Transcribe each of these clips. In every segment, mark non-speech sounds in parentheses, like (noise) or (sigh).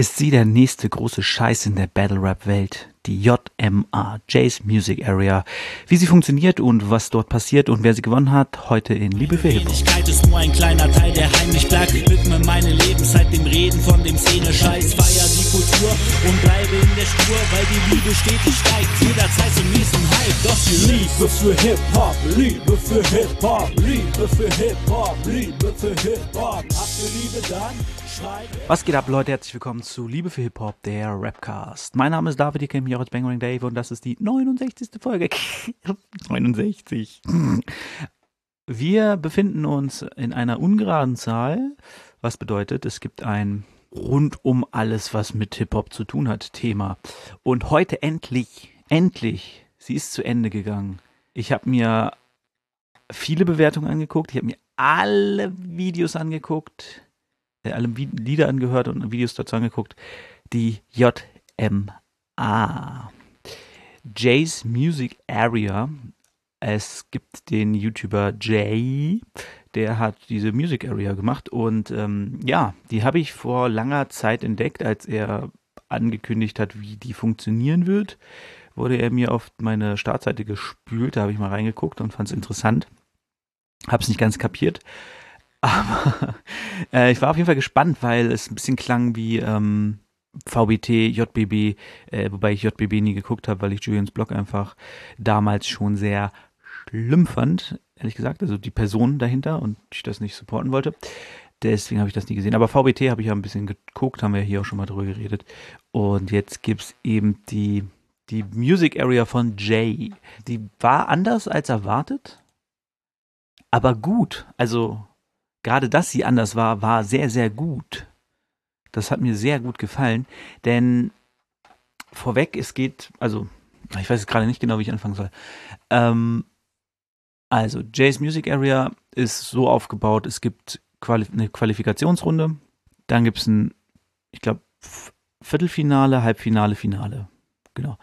ist sie der nächste große Scheiß in der Battle Rap Welt. Die JMA, Jay's Music Area. Wie sie funktioniert und was dort passiert und wer sie gewonnen hat, heute in Liebe für Hip Hop. ist nur ein kleiner Teil, der heimlich bleibt. Ich widme meine Lebenszeit dem Reden von dem Szene-Scheiß. Feier die Kultur und bleibe in der Spur, weil die Liebe stetig steigt. Jederzeit zum nächsten Hype. Doch die Liebe für Hip-Hop, Liebe für Hip-Hop, Liebe für Hip-Hop, Liebe für Hip-Hop. Habt ihr Liebe dann? Was geht ab, Leute? Herzlich willkommen zu Liebe für Hip-Hop, der Rapcast. Mein Name ist David, ihr kennt mich auch als Bangering Dave und das ist die 69. Folge. (laughs) 69. Wir befinden uns in einer ungeraden Zahl, was bedeutet, es gibt ein rund um alles, was mit Hip-Hop zu tun hat, Thema. Und heute endlich, endlich, sie ist zu Ende gegangen. Ich habe mir viele Bewertungen angeguckt, ich habe mir alle Videos angeguckt alle Lieder angehört und Videos dazu angeguckt. Die JMA. Jay's Music Area. Es gibt den YouTuber Jay, der hat diese Music Area gemacht und ähm, ja, die habe ich vor langer Zeit entdeckt, als er angekündigt hat, wie die funktionieren wird. Wurde er mir auf meine Startseite gespült, da habe ich mal reingeguckt und fand es interessant. Habe es nicht ganz kapiert. Aber (laughs) äh, ich war auf jeden Fall gespannt, weil es ein bisschen klang wie ähm, VBT, JBB, äh, wobei ich JBB nie geguckt habe, weil ich Julians Blog einfach damals schon sehr schlimm fand, ehrlich gesagt, also die Person dahinter und ich das nicht supporten wollte. Deswegen habe ich das nie gesehen. Aber VBT habe ich ja ein bisschen geguckt, haben wir hier auch schon mal drüber geredet. Und jetzt gibt es eben die, die Music Area von Jay. Die war anders als erwartet, aber gut. Also gerade dass sie anders war, war sehr, sehr gut. Das hat mir sehr gut gefallen, denn vorweg, es geht, also, ich weiß jetzt gerade nicht genau, wie ich anfangen soll. Ähm, also, Jay's Music Area ist so aufgebaut, es gibt Quali eine Qualifikationsrunde, dann gibt es ein, ich glaube, Viertelfinale, Halbfinale, Finale. Genau.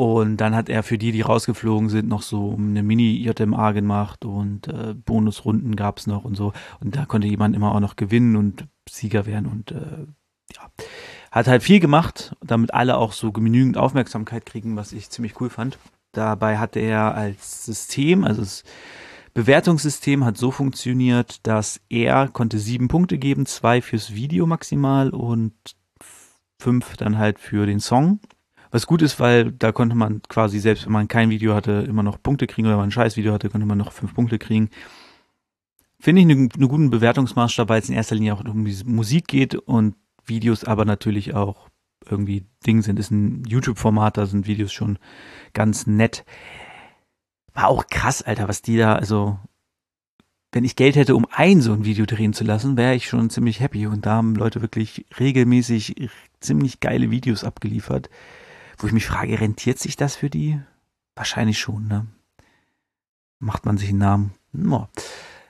Und dann hat er für die, die rausgeflogen sind, noch so eine Mini-JMA gemacht und äh, Bonusrunden gab es noch und so. Und da konnte jemand immer auch noch gewinnen und Sieger werden und äh, ja. Hat halt viel gemacht, damit alle auch so genügend Aufmerksamkeit kriegen, was ich ziemlich cool fand. Dabei hatte er als System, also das Bewertungssystem hat so funktioniert, dass er konnte sieben Punkte geben, zwei fürs Video maximal und fünf dann halt für den Song. Was gut ist, weil da konnte man quasi, selbst wenn man kein Video hatte, immer noch Punkte kriegen oder wenn man ein scheiß Video hatte, konnte man noch fünf Punkte kriegen. Finde ich einen, einen guten Bewertungsmaßstab, weil es in erster Linie auch um die Musik geht und Videos aber natürlich auch irgendwie Ding sind. Ist ein YouTube-Format, da sind Videos schon ganz nett. War auch krass, Alter, was die da, also wenn ich Geld hätte, um ein so ein Video drehen zu lassen, wäre ich schon ziemlich happy. Und da haben Leute wirklich regelmäßig ziemlich geile Videos abgeliefert. Wo ich mich frage, rentiert sich das für die? Wahrscheinlich schon, ne? Macht man sich einen Namen? No.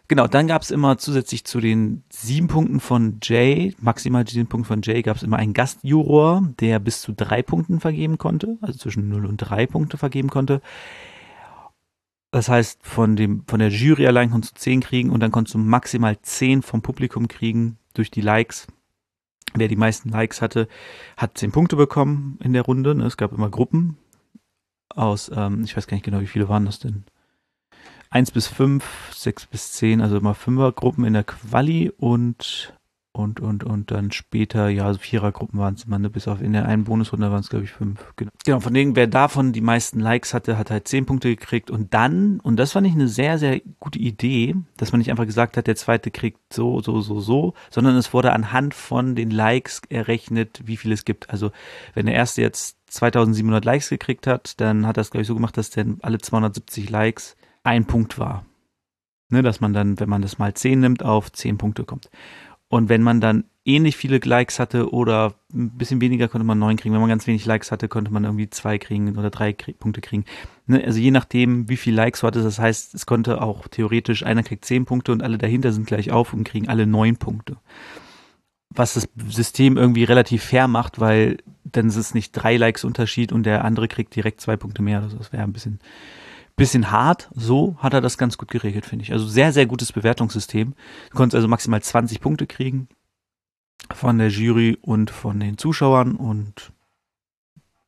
Genau, dann gab es immer zusätzlich zu den sieben Punkten von Jay, maximal sieben Punkten von Jay, gab es immer einen Gastjuror, der bis zu drei Punkten vergeben konnte, also zwischen 0 und 3 Punkte vergeben konnte. Das heißt, von, dem, von der Jury allein konntest du 10 kriegen und dann konntest du maximal 10 vom Publikum kriegen durch die Likes. Wer die meisten Likes hatte, hat zehn Punkte bekommen in der Runde. Ne? Es gab immer Gruppen aus, ähm, ich weiß gar nicht genau, wie viele waren das denn? Eins bis fünf, sechs bis zehn, also immer Fünfergruppen in der Quali und und, und, und dann später, ja, also Vierergruppen waren es immer, ne? bis auf in der einen Bonusrunde waren es, glaube ich, fünf. Genau. genau, von denen, wer davon die meisten Likes hatte, hat halt zehn Punkte gekriegt und dann, und das fand ich eine sehr, sehr gute Idee, dass man nicht einfach gesagt hat, der zweite kriegt so, so, so, so, sondern es wurde anhand von den Likes errechnet, wie viel es gibt. Also, wenn der erste jetzt 2700 Likes gekriegt hat, dann hat es, glaube ich, so gemacht, dass dann alle 270 Likes ein Punkt war. Ne, dass man dann, wenn man das mal 10 nimmt, auf 10 Punkte kommt. Und wenn man dann ähnlich viele Likes hatte oder ein bisschen weniger, konnte man neun kriegen. Wenn man ganz wenig Likes hatte, konnte man irgendwie zwei kriegen oder drei Punkte kriegen. Ne? Also je nachdem, wie viel Likes du hattest, das heißt, es konnte auch theoretisch, einer kriegt zehn Punkte und alle dahinter sind gleich auf und kriegen alle neun Punkte. Was das System irgendwie relativ fair macht, weil dann ist es nicht drei Likes Unterschied und der andere kriegt direkt zwei Punkte mehr. Also das wäre ein bisschen bisschen hart, so hat er das ganz gut geregelt, finde ich. Also sehr, sehr gutes Bewertungssystem. Du konntest also maximal 20 Punkte kriegen. von der Jury und von den Zuschauern und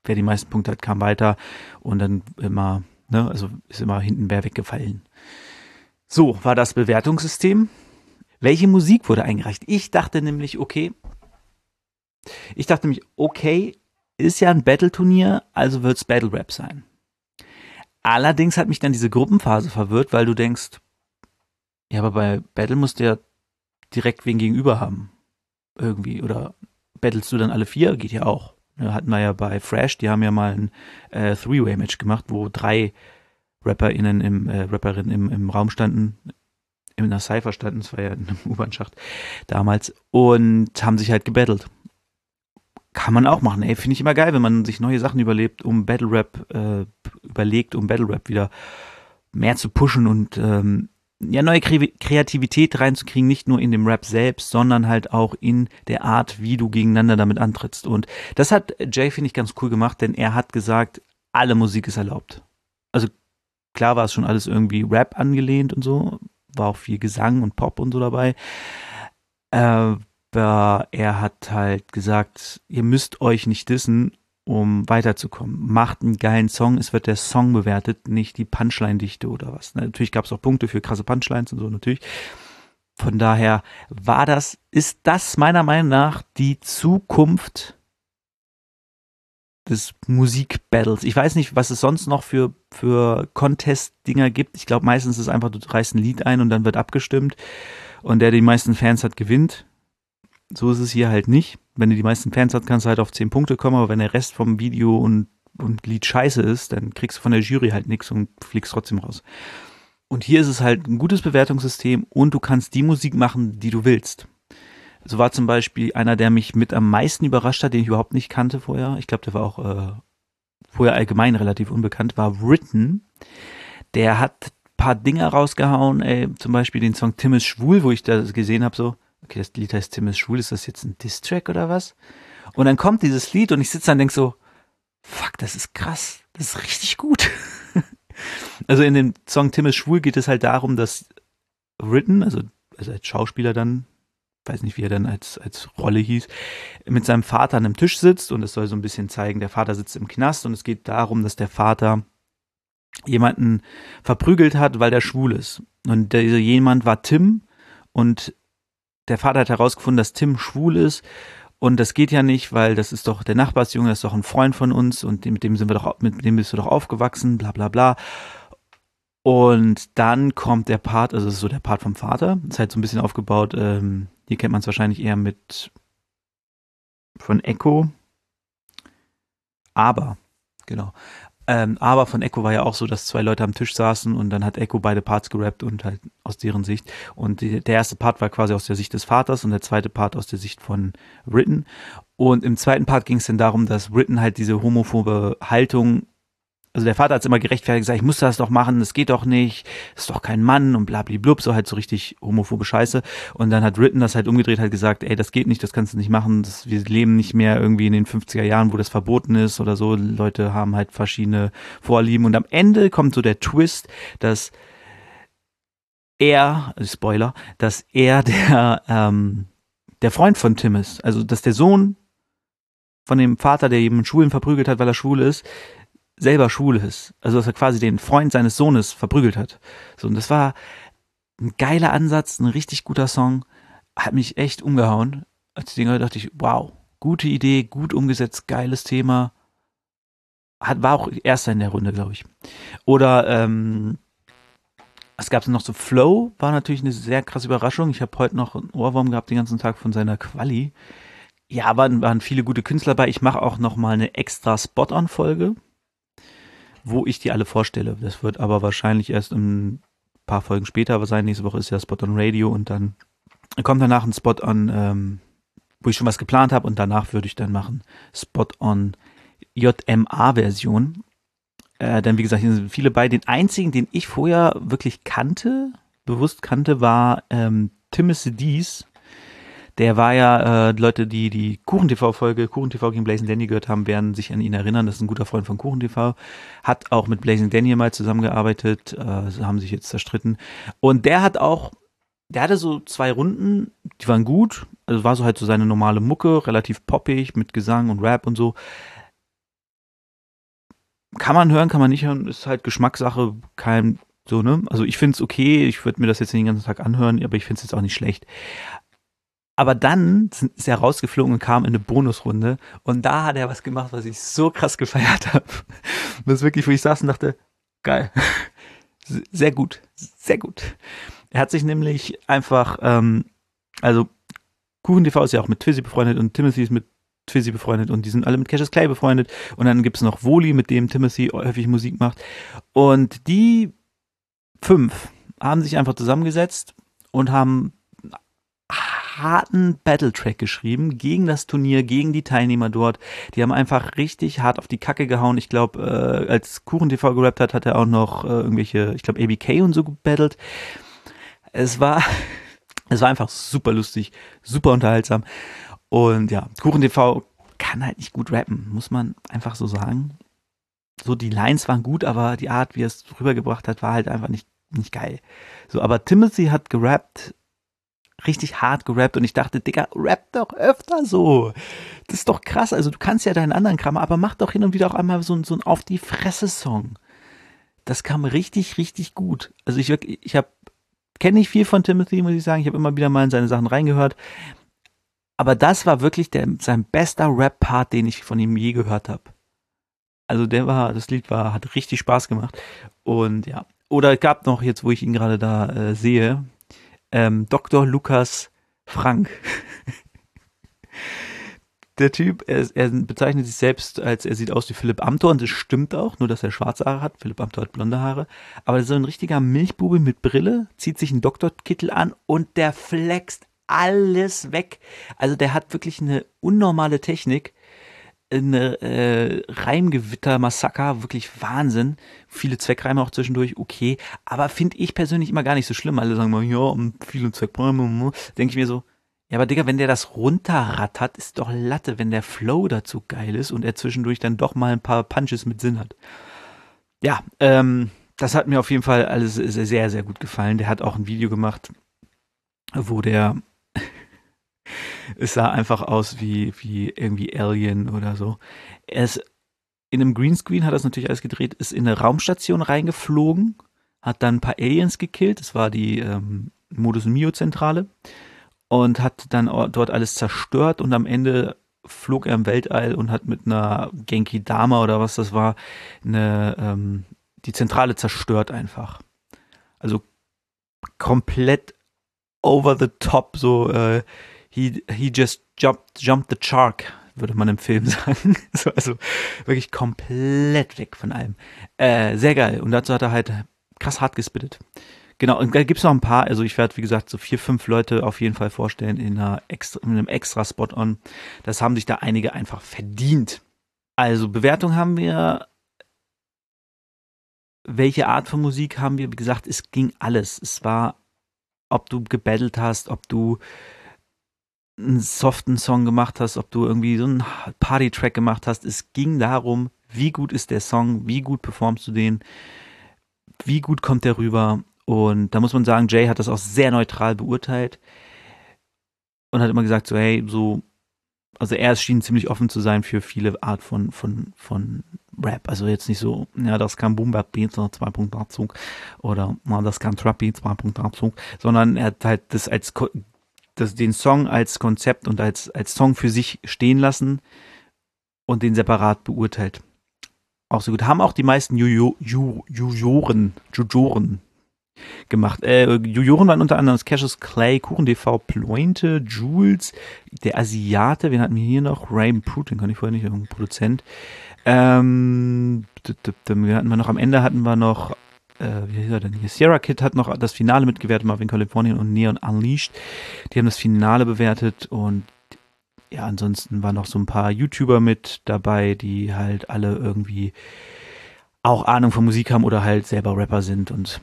wer die meisten Punkte hat, kam weiter und dann immer, ne, also ist immer hinten wer weggefallen. So war das Bewertungssystem. Welche Musik wurde eingereicht? Ich dachte nämlich, okay, ich dachte nämlich, okay, ist ja ein Battle-Turnier, also wird es Battle Rap sein. Allerdings hat mich dann diese Gruppenphase verwirrt, weil du denkst, ja, aber bei Battle musst du ja direkt wen gegenüber haben. Irgendwie. Oder battlest du dann alle vier? Geht ja auch. Ja, hatten wir ja bei Fresh, die haben ja mal ein äh, Three-Way-Match gemacht, wo drei RapperInnen im, äh, Rapperinnen im, im Raum standen, in einer Cypher standen, das war ja in einem (laughs) U-Bahn-Schacht damals, und haben sich halt gebettelt. Kann man auch machen, ey, finde ich immer geil, wenn man sich neue Sachen überlebt, um Battle Rap, äh, überlegt, um Battle Rap wieder mehr zu pushen und ähm, ja, neue Kreativität reinzukriegen, nicht nur in dem Rap selbst, sondern halt auch in der Art, wie du gegeneinander damit antrittst. Und das hat Jay, finde ich, ganz cool gemacht, denn er hat gesagt, alle Musik ist erlaubt. Also klar war es schon alles irgendwie Rap angelehnt und so, war auch viel Gesang und Pop und so dabei. Aber er hat halt gesagt, ihr müsst euch nicht dissen um weiterzukommen. Macht einen geilen Song, es wird der Song bewertet, nicht die Punchline-Dichte oder was. Natürlich gab es auch Punkte für krasse Punchlines und so natürlich. Von daher war das, ist das meiner Meinung nach die Zukunft des Musikbattles. Ich weiß nicht, was es sonst noch für, für Contest-Dinger gibt. Ich glaube, meistens ist es einfach, du reißt ein Lied ein und dann wird abgestimmt und der die meisten Fans hat, gewinnt. So ist es hier halt nicht. Wenn du die meisten Fans hast, kannst du halt auf 10 Punkte kommen, aber wenn der Rest vom Video und, und Lied scheiße ist, dann kriegst du von der Jury halt nichts und fliegst trotzdem raus. Und hier ist es halt ein gutes Bewertungssystem und du kannst die Musik machen, die du willst. So war zum Beispiel einer, der mich mit am meisten überrascht hat, den ich überhaupt nicht kannte vorher. Ich glaube, der war auch äh, vorher allgemein relativ unbekannt, war Written. Der hat paar Dinge rausgehauen, ey, zum Beispiel den Song Tim ist schwul, wo ich das gesehen habe, so, okay, das Lied heißt Tim ist schwul, ist das jetzt ein Diss-Track oder was? Und dann kommt dieses Lied und ich sitze da und denk so, fuck, das ist krass, das ist richtig gut. (laughs) also in dem Song Tim ist schwul geht es halt darum, dass Written, also, also als Schauspieler dann, weiß nicht, wie er dann als, als Rolle hieß, mit seinem Vater an einem Tisch sitzt und es soll so ein bisschen zeigen, der Vater sitzt im Knast und es geht darum, dass der Vater jemanden verprügelt hat, weil der schwul ist. Und dieser jemand war Tim und der Vater hat herausgefunden, dass Tim schwul ist und das geht ja nicht, weil das ist doch der Nachbarsjunge, das ist doch ein Freund von uns und mit dem sind wir doch, mit dem bist du doch aufgewachsen, bla bla bla. Und dann kommt der Part, also das ist so der Part vom Vater, ist halt so ein bisschen aufgebaut, ähm, hier kennt man es wahrscheinlich eher mit von Echo. Aber, genau. Ähm, aber von Echo war ja auch so, dass zwei Leute am Tisch saßen und dann hat Echo beide Parts gerappt und halt aus deren Sicht. Und die, der erste Part war quasi aus der Sicht des Vaters und der zweite Part aus der Sicht von Written. Und im zweiten Part ging es dann darum, dass Written halt diese homophobe Haltung also der Vater hat immer gerechtfertigt gesagt, ich muss das doch machen, das geht doch nicht, ist doch kein Mann und blablablub, so halt so richtig homophobe Scheiße. Und dann hat Ritten das halt umgedreht, hat gesagt, ey, das geht nicht, das kannst du nicht machen, das, wir leben nicht mehr irgendwie in den 50er Jahren, wo das verboten ist oder so. Leute haben halt verschiedene Vorlieben und am Ende kommt so der Twist, dass er, also Spoiler, dass er der, ähm, der Freund von Tim ist. Also, dass der Sohn von dem Vater, der eben Schulen verprügelt hat, weil er schwul ist, selber schwul ist. Also dass er quasi den Freund seines Sohnes verprügelt hat. So, und das war ein geiler Ansatz, ein richtig guter Song. Hat mich echt umgehauen. Als ich den gehört dachte ich, wow, gute Idee, gut umgesetzt, geiles Thema. Hat, war auch erster in der Runde, glaube ich. Oder ähm, es gab noch so Flow, war natürlich eine sehr krasse Überraschung. Ich habe heute noch einen Ohrwurm gehabt den ganzen Tag von seiner Quali. Ja, waren, waren viele gute Künstler bei. Ich mache auch noch mal eine extra Spot-on-Folge wo ich die alle vorstelle. Das wird aber wahrscheinlich erst ein paar Folgen später sein. Nächste Woche ist ja Spot on Radio und dann kommt danach ein Spot on, ähm, wo ich schon was geplant habe und danach würde ich dann machen Spot on JMA-Version. Äh, denn wie gesagt, hier sind viele bei. Den einzigen, den ich vorher wirklich kannte, bewusst kannte, war ähm, Timothy Dees der war ja, äh, Leute, die die Kuchen-TV-Folge, Kuchen-TV gegen Blazing Danny gehört haben, werden sich an ihn erinnern. Das ist ein guter Freund von Kuchen-TV. Hat auch mit Blazing Danny mal zusammengearbeitet, äh, haben sich jetzt zerstritten. Und der hat auch der hatte so zwei Runden, die waren gut. Also war so halt so seine normale Mucke, relativ poppig mit Gesang und Rap und so. Kann man hören, kann man nicht hören, ist halt Geschmackssache, kein so, ne? Also ich finde es okay, ich würde mir das jetzt nicht den ganzen Tag anhören, aber ich finde es jetzt auch nicht schlecht. Aber dann ist er rausgeflogen und kam in eine Bonusrunde und da hat er was gemacht, was ich so krass gefeiert habe. (laughs) Das ist wirklich, wo ich saß und dachte, geil. (laughs) Sehr gut, sehr gut. Er hat sich nämlich einfach, ähm, also Kuchen TV ist ja auch mit Twizzy befreundet und Timothy ist mit Twizzy befreundet und die sind alle mit Cassius Clay befreundet. Und dann gibt es noch Woli, mit dem Timothy häufig Musik macht. Und die fünf haben sich einfach zusammengesetzt und haben harten Battletrack geschrieben gegen das Turnier, gegen die Teilnehmer dort. Die haben einfach richtig hart auf die Kacke gehauen. Ich glaube, äh, als Kuchen TV gerappt hat, hat er auch noch äh, irgendwelche, ich glaube, ABK und so gebattelt. Es war, (laughs) es war einfach super lustig, super unterhaltsam. Und ja, Kuchen TV kann halt nicht gut rappen, muss man einfach so sagen. So, die Lines waren gut, aber die Art, wie er es rübergebracht hat, war halt einfach nicht, nicht geil. So, aber Timothy hat gerappt, richtig hart gerappt und ich dachte, Digga, rap doch öfter so. Das ist doch krass. Also du kannst ja deinen anderen Kram, aber mach doch hin und wieder auch einmal so, so ein Auf die Fresse-Song. Das kam richtig, richtig gut. Also ich, ich habe kenne nicht viel von Timothy, muss ich sagen. Ich habe immer wieder mal in seine Sachen reingehört. Aber das war wirklich der, sein bester Rap-Part, den ich von ihm je gehört habe. Also der war, das Lied war, hat richtig Spaß gemacht. Und ja. Oder es gab noch, jetzt wo ich ihn gerade da äh, sehe, ähm, Dr. Lukas Frank. der Typ, er, er, bezeichnet sich selbst als, er sieht aus wie Philipp Amthor und das stimmt auch, nur dass er schwarze Haare hat. Philipp Amthor hat blonde Haare. Aber so ein richtiger Milchbube mit Brille, zieht sich einen Doktorkittel an und der flext alles weg. Also der hat wirklich eine unnormale Technik. Eine äh, Reimgewitter-Massaker, wirklich Wahnsinn. Viele Zweckreime auch zwischendurch, okay. Aber finde ich persönlich immer gar nicht so schlimm. Alle sagen mal, ja, viele Zweckreime. Denke ich mir so, ja, aber Digga, wenn der das runterrattert, ist doch Latte, wenn der Flow dazu geil ist und er zwischendurch dann doch mal ein paar Punches mit Sinn hat. Ja, ähm, das hat mir auf jeden Fall alles sehr, sehr gut gefallen. Der hat auch ein Video gemacht, wo der es sah einfach aus wie, wie irgendwie Alien oder so. Er ist in einem Greenscreen, hat das natürlich alles gedreht, ist in eine Raumstation reingeflogen, hat dann ein paar Aliens gekillt. Das war die ähm, Modus Mio Zentrale und hat dann dort alles zerstört und am Ende flog er im Weltall und hat mit einer Genki Dama oder was das war, eine, ähm, die Zentrale zerstört einfach. Also komplett over the top, so äh, he, he just jumped, jumped the shark, würde man im Film (laughs) sagen. so, also wirklich komplett weg von allem. Äh, sehr geil. Und dazu hat er halt krass hart gespittet. Genau, und da gibt es noch ein paar, also ich werde, wie gesagt, so vier, fünf Leute auf jeden Fall vorstellen in, extra, in einem extra Spot-on. Das haben sich da einige einfach verdient. Also Bewertung haben wir. Welche Art von Musik haben wir? Wie gesagt, es ging alles. Es war, ob du gebettelt hast, ob du einen soften Song gemacht hast, ob du irgendwie so einen Party-Track gemacht hast. Es ging darum, wie gut ist der Song, wie gut performst du den, wie gut kommt der rüber und da muss man sagen, Jay hat das auch sehr neutral beurteilt und hat immer gesagt, so, hey, so, also er schien ziemlich offen zu sein für viele Art von, von, von Rap. Also jetzt nicht so, ja, das kann Boom Bap Beat, sondern zwei Punkt Abzug oder mal das kann Trap Beat, zwei Punkt Abzug, sondern er hat halt das als, das, den Song als Konzept und als, als Song für sich stehen lassen und den separat beurteilt. Auch so gut. Haben auch die meisten Jujoren, Jujoren, gemacht. Äh, Juroren waren unter anderem Cassius Clay, KuchenTV, Plointe, Jules, der Asiate, wen hatten wir hier noch? Ray Putin, kann ich vorher nicht, irgendein Produzent. Ähm, hatten wir noch, am Ende hatten wir noch, äh, wie hieß er denn hier? Sierra Kid hat noch das Finale mitgewertet, Marvin Kalifornien und Neon Unleashed. Die haben das Finale bewertet und ja, ansonsten waren noch so ein paar YouTuber mit dabei, die halt alle irgendwie auch Ahnung von Musik haben oder halt selber Rapper sind und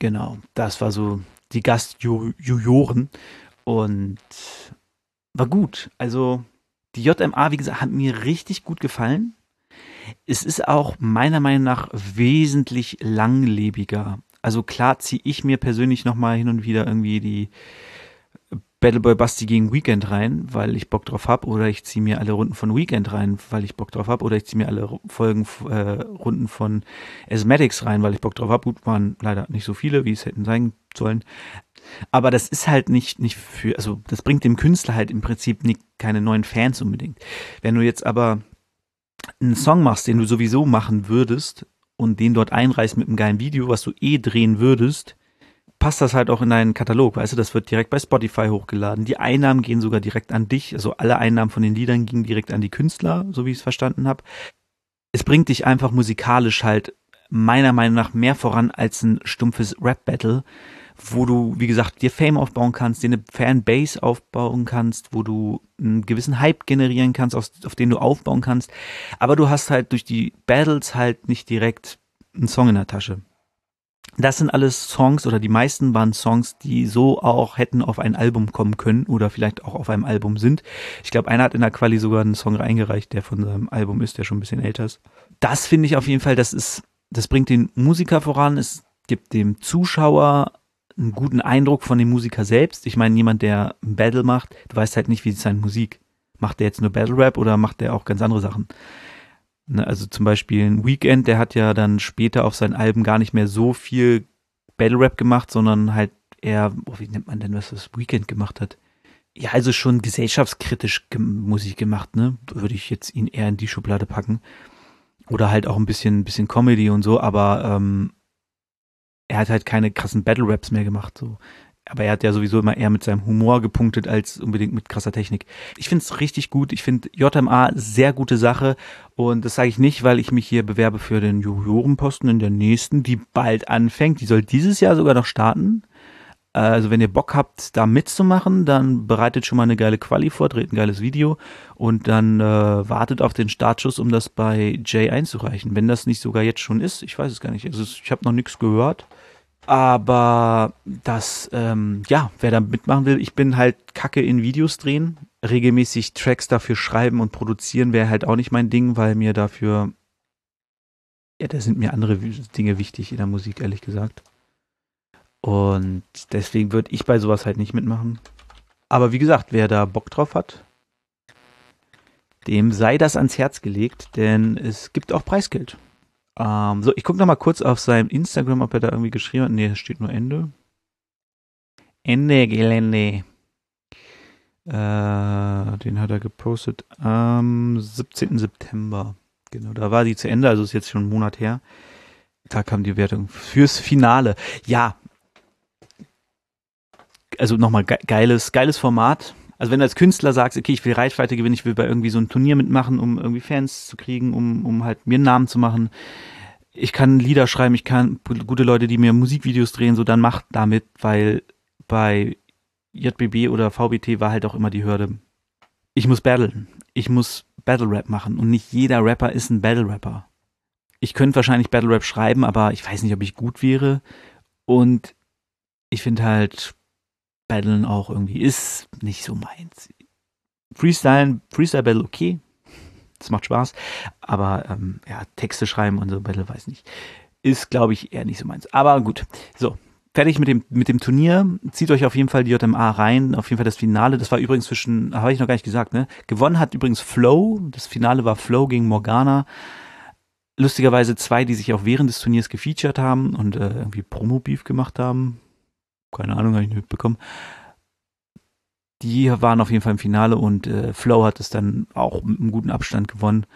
Genau, das war so die Gastjuroren und war gut. Also die JMA, wie gesagt, hat mir richtig gut gefallen. Es ist auch meiner Meinung nach wesentlich langlebiger Also klar ziehe ich mir persönlich nochmal hin und wieder irgendwie die Battleboy Basti gegen Weekend rein, weil ich Bock drauf hab, oder ich ziehe mir alle Runden von Weekend rein, weil ich Bock drauf hab, oder ich ziehe mir alle Folgen äh, Runden von Asthmatics rein, weil ich Bock drauf hab. Gut, waren leider nicht so viele, wie es hätten sein sollen. Aber das ist halt nicht, nicht für, also das bringt dem Künstler halt im Prinzip nicht, keine neuen Fans unbedingt. Wenn du jetzt aber einen Song machst, den du sowieso machen würdest und den dort einreißt mit einem geilen Video, was du eh drehen würdest, passt das halt auch in deinen Katalog, weißt du, das wird direkt bei Spotify hochgeladen. Die Einnahmen gehen sogar direkt an dich, also alle Einnahmen von den Liedern gingen direkt an die Künstler, so wie ich es verstanden habe. Es bringt dich einfach musikalisch halt meiner Meinung nach mehr voran als ein stumpfes Rap-Battle, wo du, wie gesagt, dir Fame aufbauen kannst, dir eine Fanbase aufbauen kannst, wo du einen gewissen Hype generieren kannst, auf, auf den du aufbauen kannst. Aber du hast halt durch die Battles halt nicht direkt einen Song in der Tasche. Das sind alles Songs oder die meisten waren Songs, die so auch hätten auf ein Album kommen können oder vielleicht auch auf einem Album sind. Ich glaube, einer hat in der Quali sogar einen Song reingereicht, der von seinem Album ist, der schon ein bisschen älter ist. Das finde ich auf jeden Fall, das ist, das bringt den Musiker voran. Es gibt dem Zuschauer einen guten Eindruck von dem Musiker selbst. Ich meine, jemand, der ein Battle macht, du weißt halt nicht, wie ist seine Musik. Macht der jetzt nur Battle Rap oder macht der auch ganz andere Sachen? Ne, also zum Beispiel ein Weekend, der hat ja dann später auf seinen Alben gar nicht mehr so viel Battle Rap gemacht, sondern halt eher, oh, wie nennt man denn, was das Weekend gemacht hat? Ja, also schon gesellschaftskritisch Musik gemacht, ne? Würde ich jetzt ihn eher in die Schublade packen. Oder halt auch ein bisschen, bisschen Comedy und so, aber ähm, er hat halt keine krassen Battle Raps mehr gemacht. So aber er hat ja sowieso immer eher mit seinem Humor gepunktet als unbedingt mit krasser Technik. Ich finde es richtig gut. Ich finde JMA sehr gute Sache und das sage ich nicht, weil ich mich hier bewerbe für den Jurorenposten in der nächsten, die bald anfängt. Die soll dieses Jahr sogar noch starten. Also wenn ihr Bock habt, da mitzumachen, dann bereitet schon mal eine geile Quali vor, dreht ein geiles Video und dann äh, wartet auf den Startschuss, um das bei Jay einzureichen. Wenn das nicht sogar jetzt schon ist, ich weiß es gar nicht. Also ich habe noch nichts gehört. Aber das, ähm, ja, wer da mitmachen will, ich bin halt kacke in Videos drehen. Regelmäßig Tracks dafür schreiben und produzieren wäre halt auch nicht mein Ding, weil mir dafür, ja, da sind mir andere Dinge wichtig in der Musik, ehrlich gesagt. Und deswegen würde ich bei sowas halt nicht mitmachen. Aber wie gesagt, wer da Bock drauf hat, dem sei das ans Herz gelegt, denn es gibt auch Preisgeld. Ähm, so, ich gucke noch mal kurz auf seinem Instagram, ob er da irgendwie geschrieben hat. Da steht nur Ende. Ende Gelände. Äh, den hat er gepostet am 17. September. Genau, da war die zu Ende, also ist jetzt schon ein Monat her. Da kam die Wertung fürs Finale. Ja. Also nochmal ge geiles, geiles Format. Also wenn du als Künstler sagst, okay, ich will Reichweite gewinnen, ich will bei irgendwie so einem Turnier mitmachen, um irgendwie Fans zu kriegen, um, um halt mir einen Namen zu machen. Ich kann Lieder schreiben, ich kann gute Leute, die mir Musikvideos drehen, so dann macht damit, weil bei JBB oder VBT war halt auch immer die Hürde. Ich muss battlen. Ich muss Battle Rap machen und nicht jeder Rapper ist ein Battle Rapper. Ich könnte wahrscheinlich Battle Rap schreiben, aber ich weiß nicht, ob ich gut wäre. Und ich finde halt, Battlen auch irgendwie ist nicht so meins. Freestyle, Freestyle Battle okay, das macht Spaß, aber ähm, ja, Texte schreiben und so Battle weiß nicht, ist glaube ich eher nicht so meins. Aber gut, so fertig mit dem mit dem Turnier. Zieht euch auf jeden Fall die JMA rein, auf jeden Fall das Finale. Das war übrigens zwischen, habe ich noch gar nicht gesagt, ne? Gewonnen hat übrigens Flow. Das Finale war Flow gegen Morgana. Lustigerweise zwei, die sich auch während des Turniers gefeatured haben und äh, irgendwie Promo-Beef gemacht haben keine Ahnung, habe ich nicht mitbekommen. Die waren auf jeden Fall im Finale und äh, Flow hat es dann auch mit einem guten Abstand gewonnen.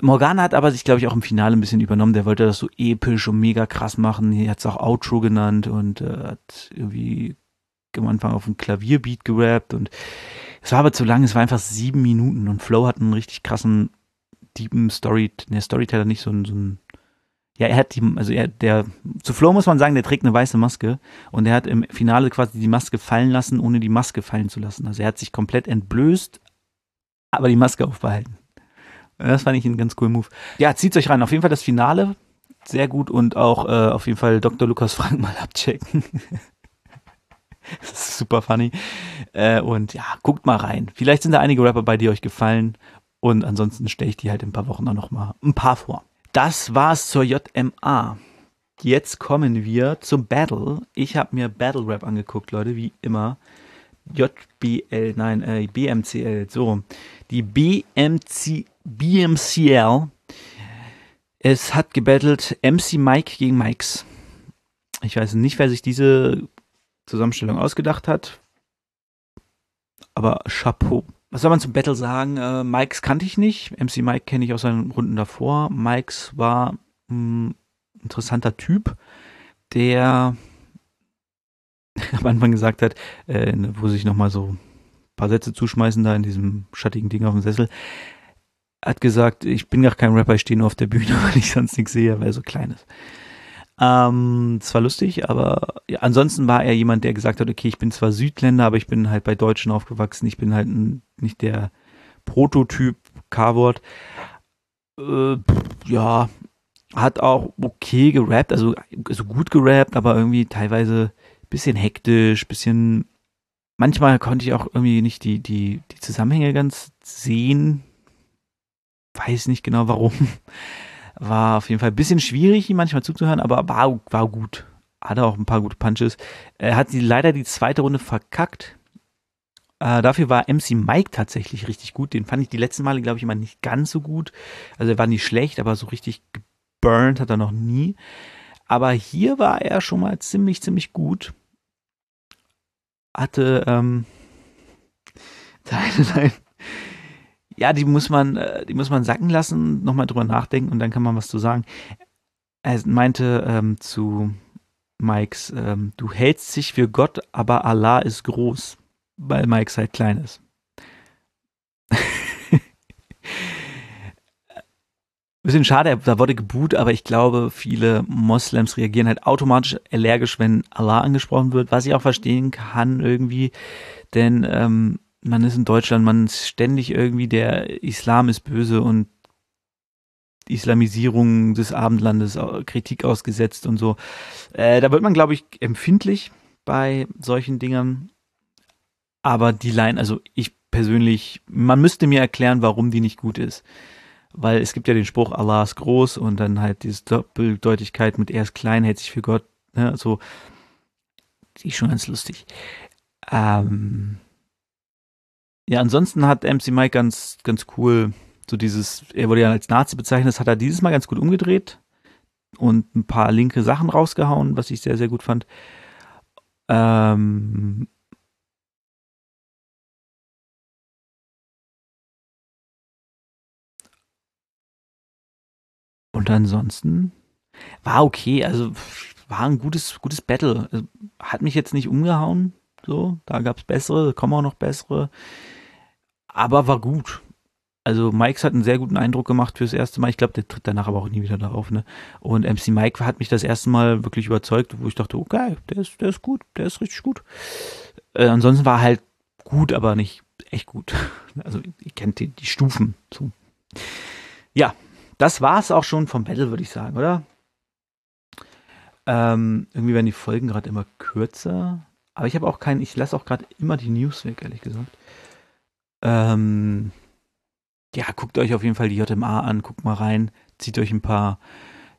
Morgana hat aber sich, glaube ich, auch im Finale ein bisschen übernommen. Der wollte das so episch und mega krass machen. Hier hat es auch Outro genannt und äh, hat irgendwie am Anfang auf ein Klavierbeat gerappt und es war aber zu lang, es war einfach sieben Minuten und Flow hat einen richtig krassen, deepen Story, ne, Storyteller nicht so, ein, so ein ja, er hat die, also er, der, zu Flo muss man sagen, der trägt eine weiße Maske und er hat im Finale quasi die Maske fallen lassen, ohne die Maske fallen zu lassen. Also er hat sich komplett entblößt, aber die Maske aufbehalten. Das fand ich einen ganz coolen Move. Ja, zieht euch rein. Auf jeden Fall das Finale. Sehr gut und auch äh, auf jeden Fall Dr. Lukas Frank mal abchecken. (laughs) das ist super funny. Äh, und ja, guckt mal rein. Vielleicht sind da einige Rapper bei, die euch gefallen. Und ansonsten stelle ich die halt in ein paar Wochen auch noch mal ein paar vor. Das war's zur JMA. jetzt kommen wir zum Battle. Ich habe mir Battle Rap angeguckt, Leute, wie immer. JBL, nein, äh, BMCL, so. Die BMC, BMCL. Es hat gebettelt MC Mike gegen Mikes. Ich weiß nicht, wer sich diese Zusammenstellung ausgedacht hat. Aber Chapeau. Was soll man zum Battle sagen? Äh, Mikes kannte ich nicht. MC Mike kenne ich aus seinen Runden davor. Mikes war ein interessanter Typ, der (laughs) am Anfang gesagt hat, äh, wo sich nochmal so ein paar Sätze zuschmeißen da in diesem schattigen Ding auf dem Sessel, hat gesagt, ich bin gar kein Rapper, ich stehe nur auf der Bühne, (laughs) weil ich sonst nichts sehe, weil er so klein ist. Ähm, das war lustig, aber ja, ansonsten war er jemand, der gesagt hat, okay, ich bin zwar Südländer, aber ich bin halt bei Deutschen aufgewachsen, ich bin halt nicht der Prototyp K-Wort. Äh, ja, hat auch okay gerappt, also, also gut gerappt, aber irgendwie teilweise bisschen hektisch, bisschen. Manchmal konnte ich auch irgendwie nicht die, die, die Zusammenhänge ganz sehen. Weiß nicht genau warum. War auf jeden Fall ein bisschen schwierig, ihm manchmal zuzuhören, aber war, war gut. Hatte auch ein paar gute Punches. Er hat die, leider die zweite Runde verkackt. Äh, dafür war MC Mike tatsächlich richtig gut. Den fand ich die letzten Male, glaube ich, immer nicht ganz so gut. Also er war nicht schlecht, aber so richtig geburnt hat er noch nie. Aber hier war er schon mal ziemlich, ziemlich gut. Hatte ähm, Teile, (laughs) nein. Ja, die muss man, äh, die muss man sacken lassen, nochmal drüber nachdenken und dann kann man was zu sagen. Er meinte ähm, zu Mikes, ähm, du hältst dich für Gott, aber Allah ist groß, weil Mike halt klein ist. (laughs) Bisschen schade, da wurde geboot, aber ich glaube, viele Moslems reagieren halt automatisch allergisch, wenn Allah angesprochen wird, was ich auch verstehen kann irgendwie, denn ähm, man ist in Deutschland, man ist ständig irgendwie, der Islam ist böse und Islamisierung des Abendlandes Kritik ausgesetzt und so. Äh, da wird man, glaube ich, empfindlich bei solchen Dingern. Aber die Line, also ich persönlich, man müsste mir erklären, warum die nicht gut ist weil es gibt ja den Spruch, Allah ist groß und dann halt diese Doppeldeutigkeit mit er ist klein, hält sich für Gott, ne, so, die ist schon ganz lustig. Ähm, ja, ansonsten hat MC Mike ganz, ganz cool so dieses, er wurde ja als Nazi bezeichnet, das hat er dieses Mal ganz gut umgedreht und ein paar linke Sachen rausgehauen, was ich sehr, sehr gut fand. Ähm, Und ansonsten war okay, also war ein gutes, gutes Battle. Also, hat mich jetzt nicht umgehauen, so, da gab es bessere, kommen auch noch bessere. Aber war gut. Also Mike hat einen sehr guten Eindruck gemacht fürs erste Mal. Ich glaube, der tritt danach aber auch nie wieder darauf. Ne? Und MC Mike hat mich das erste Mal wirklich überzeugt, wo ich dachte, okay, der ist, der ist gut, der ist richtig gut. Äh, ansonsten war halt gut, aber nicht echt gut. (laughs) Also ihr kennt die, die Stufen. So. Ja, das war es auch schon vom Battle, würde ich sagen, oder? Ähm, irgendwie werden die Folgen gerade immer kürzer. Aber ich habe auch keinen, ich lasse auch gerade immer die News weg, ehrlich gesagt. Ähm, ja, guckt euch auf jeden Fall die JMA an, guckt mal rein, zieht euch ein paar.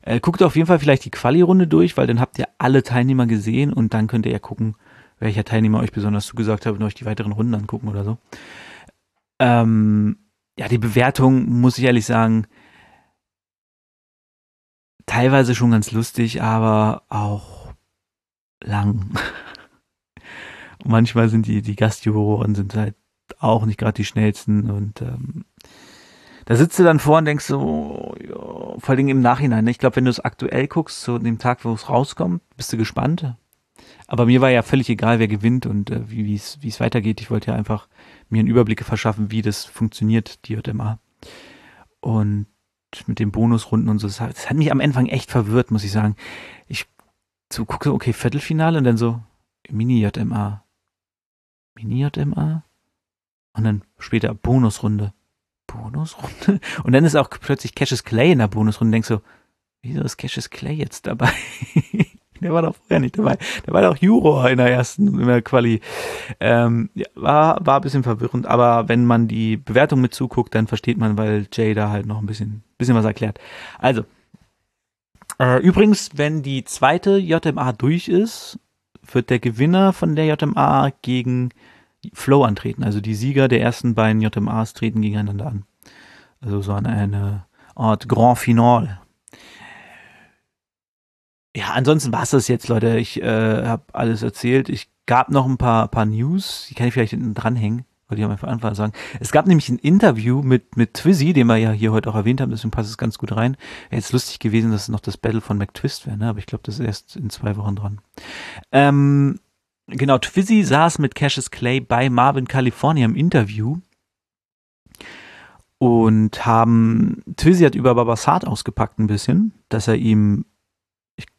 Äh, guckt auf jeden Fall vielleicht die Quali-Runde durch, weil dann habt ihr alle Teilnehmer gesehen und dann könnt ihr ja gucken, welcher Teilnehmer euch besonders zugesagt hat und euch die weiteren Runden angucken oder so. Ähm, ja, die Bewertung, muss ich ehrlich sagen, teilweise schon ganz lustig, aber auch lang. (laughs) Manchmal sind die, die Gastjuroren sind halt auch nicht gerade die schnellsten und ähm, da sitzt du dann vor und denkst so, ja, vor allem im Nachhinein. Ne? Ich glaube, wenn du es aktuell guckst, so dem Tag, wo es rauskommt, bist du gespannt. Aber mir war ja völlig egal, wer gewinnt und äh, wie es wie es weitergeht. Ich wollte ja einfach mir einen Überblick verschaffen, wie das funktioniert, die JMA. Und mit den Bonusrunden und so. Das hat, das hat mich am Anfang echt verwirrt, muss ich sagen. Ich so gucke, okay, Viertelfinale und dann so Mini-JMA. Mini-JMA? Und dann später Bonusrunde. Bonusrunde? (laughs) Und dann ist auch plötzlich Cassius Clay in der Bonusrunde. Und denkst so, wieso ist Cassius Clay jetzt dabei? (laughs) Der war doch vorher nicht dabei. Der war doch Juror in der ersten in der Quali. Ähm, ja, war, war ein bisschen verwirrend, aber wenn man die Bewertung mit zuguckt, dann versteht man, weil Jay da halt noch ein bisschen, bisschen was erklärt. Also, Äh, übrigens, wenn die zweite JMA durch ist, wird der Gewinner von der JMA gegen Flow antreten. Also die Sieger der ersten beiden JMAs treten gegeneinander an. Also so eine, eine Art Grand Final. Ja, ansonsten war es das jetzt, Leute. Ich äh, habe alles erzählt. Ich gab noch ein paar, paar News, die kann ich vielleicht hinten dranhängen. Wollte ich am Anfang sagen. Es gab nämlich ein Interview mit, mit Twizzy, den wir ja hier heute auch erwähnt haben, deswegen passt es ganz gut rein. Wäre jetzt lustig gewesen, dass es noch das Battle von McTwist wäre, ne? aber ich glaube, das ist erst in zwei Wochen dran. Ähm, genau, Twizzy saß mit Cassius Clay bei Marvin California im Interview und haben, Twizzy hat über Babasat ausgepackt ein bisschen, dass er ihm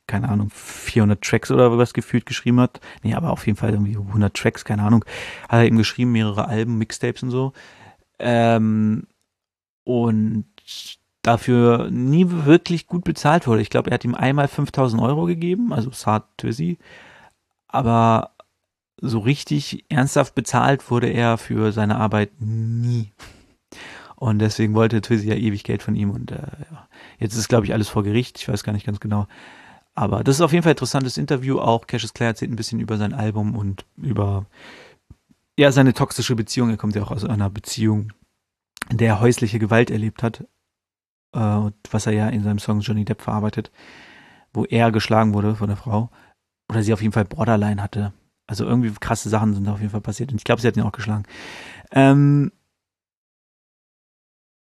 keine Ahnung, 400 Tracks oder was gefühlt geschrieben hat. Nee, aber auf jeden Fall irgendwie 100 Tracks, keine Ahnung. Hat er eben geschrieben, mehrere Alben, Mixtapes und so. Ähm, und dafür nie wirklich gut bezahlt wurde. Ich glaube, er hat ihm einmal 5000 Euro gegeben, also Saad Twizy. Aber so richtig ernsthaft bezahlt wurde er für seine Arbeit nie. Und deswegen wollte Twizzy ja ewig Geld von ihm. Und äh, ja. jetzt ist, glaube ich, alles vor Gericht. Ich weiß gar nicht ganz genau. Aber das ist auf jeden Fall ein interessantes Interview. Auch Cassius Clay erzählt ein bisschen über sein Album und über ja, seine toxische Beziehung. Er kommt ja auch aus einer Beziehung, in der er häusliche Gewalt erlebt hat. Äh, was er ja in seinem Song Johnny Depp verarbeitet, wo er geschlagen wurde von der Frau. Oder sie auf jeden Fall Borderline hatte. Also irgendwie krasse Sachen sind da auf jeden Fall passiert. Und ich glaube, sie hat ihn auch geschlagen. Ähm,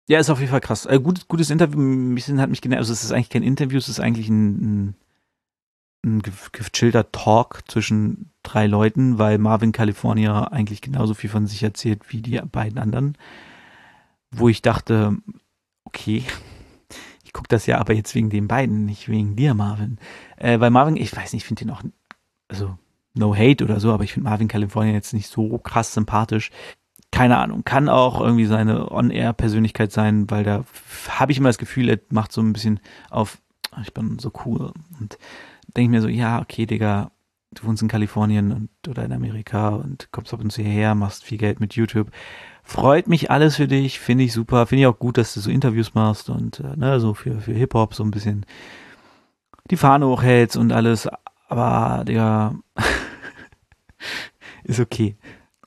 ja, ist auf jeden Fall krass. Äh, gut, gutes Interview. Ein bisschen hat mich genervt. Also es ist eigentlich kein Interview, es ist eigentlich ein, ein ein gechillter Talk zwischen drei Leuten, weil Marvin California eigentlich genauso viel von sich erzählt wie die beiden anderen. Wo ich dachte, okay, (laughs) ich gucke das ja aber jetzt wegen den beiden, nicht wegen dir, Marvin. Äh, weil Marvin, ich weiß nicht, ich finde ihn auch, also no hate oder so, aber ich finde Marvin California jetzt nicht so krass sympathisch. Keine Ahnung, kann auch irgendwie seine On-Air-Persönlichkeit sein, weil da habe ich immer das Gefühl, er macht so ein bisschen auf, ich bin so cool und denke ich mir so, ja, okay, Digga, du wohnst in Kalifornien und, oder in Amerika und kommst ab und zu hierher, machst viel Geld mit YouTube. Freut mich alles für dich, finde ich super. Finde ich auch gut, dass du so Interviews machst und äh, ne, so für, für Hip-Hop so ein bisschen die Fahne hochhältst und alles. Aber, Digga, (laughs) ist okay.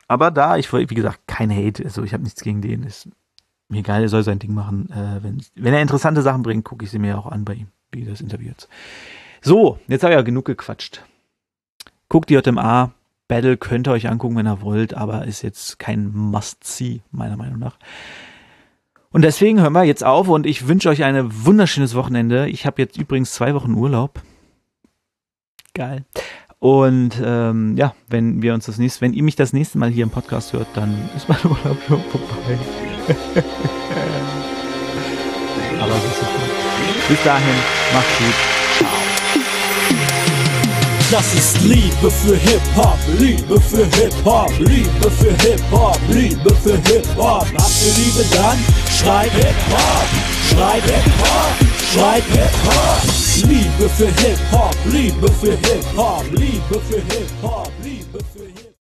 Aber da, ich wie gesagt, kein Hate, also ich habe nichts gegen den. Ist mir egal, er soll sein Ding machen. Äh, wenn, wenn er interessante Sachen bringt, gucke ich sie mir auch an bei ihm, wie das Interview jetzt. So, jetzt habe ich ja genug gequatscht. Guckt die JMA. Battle könnt ihr euch angucken, wenn ihr wollt, aber ist jetzt kein Must-See, meiner Meinung nach. Und deswegen hören wir jetzt auf und ich wünsche euch ein wunderschönes Wochenende. Ich habe jetzt übrigens zwei Wochen Urlaub. Geil. Und ähm, ja, wenn wir uns das nächste, wenn ihr mich das nächste Mal hier im Podcast hört, dann ist mein (laughs) Urlaub schon vorbei. (laughs) Aber das ist okay. Bis dahin, macht's gut. Das ist Liebe für Hip-Hop, Liebe für Hip-Hop, Liebe für Hip-Hop, Liebe für Hip-Hop. Habt ihr Liebe dann? Schreit Hip-Hop, schreit Hip-Hop, schreit Hip-Hop. Liebe für Hip-Hop, Liebe für Hip-Hop, Liebe für Hip-Hop, Liebe.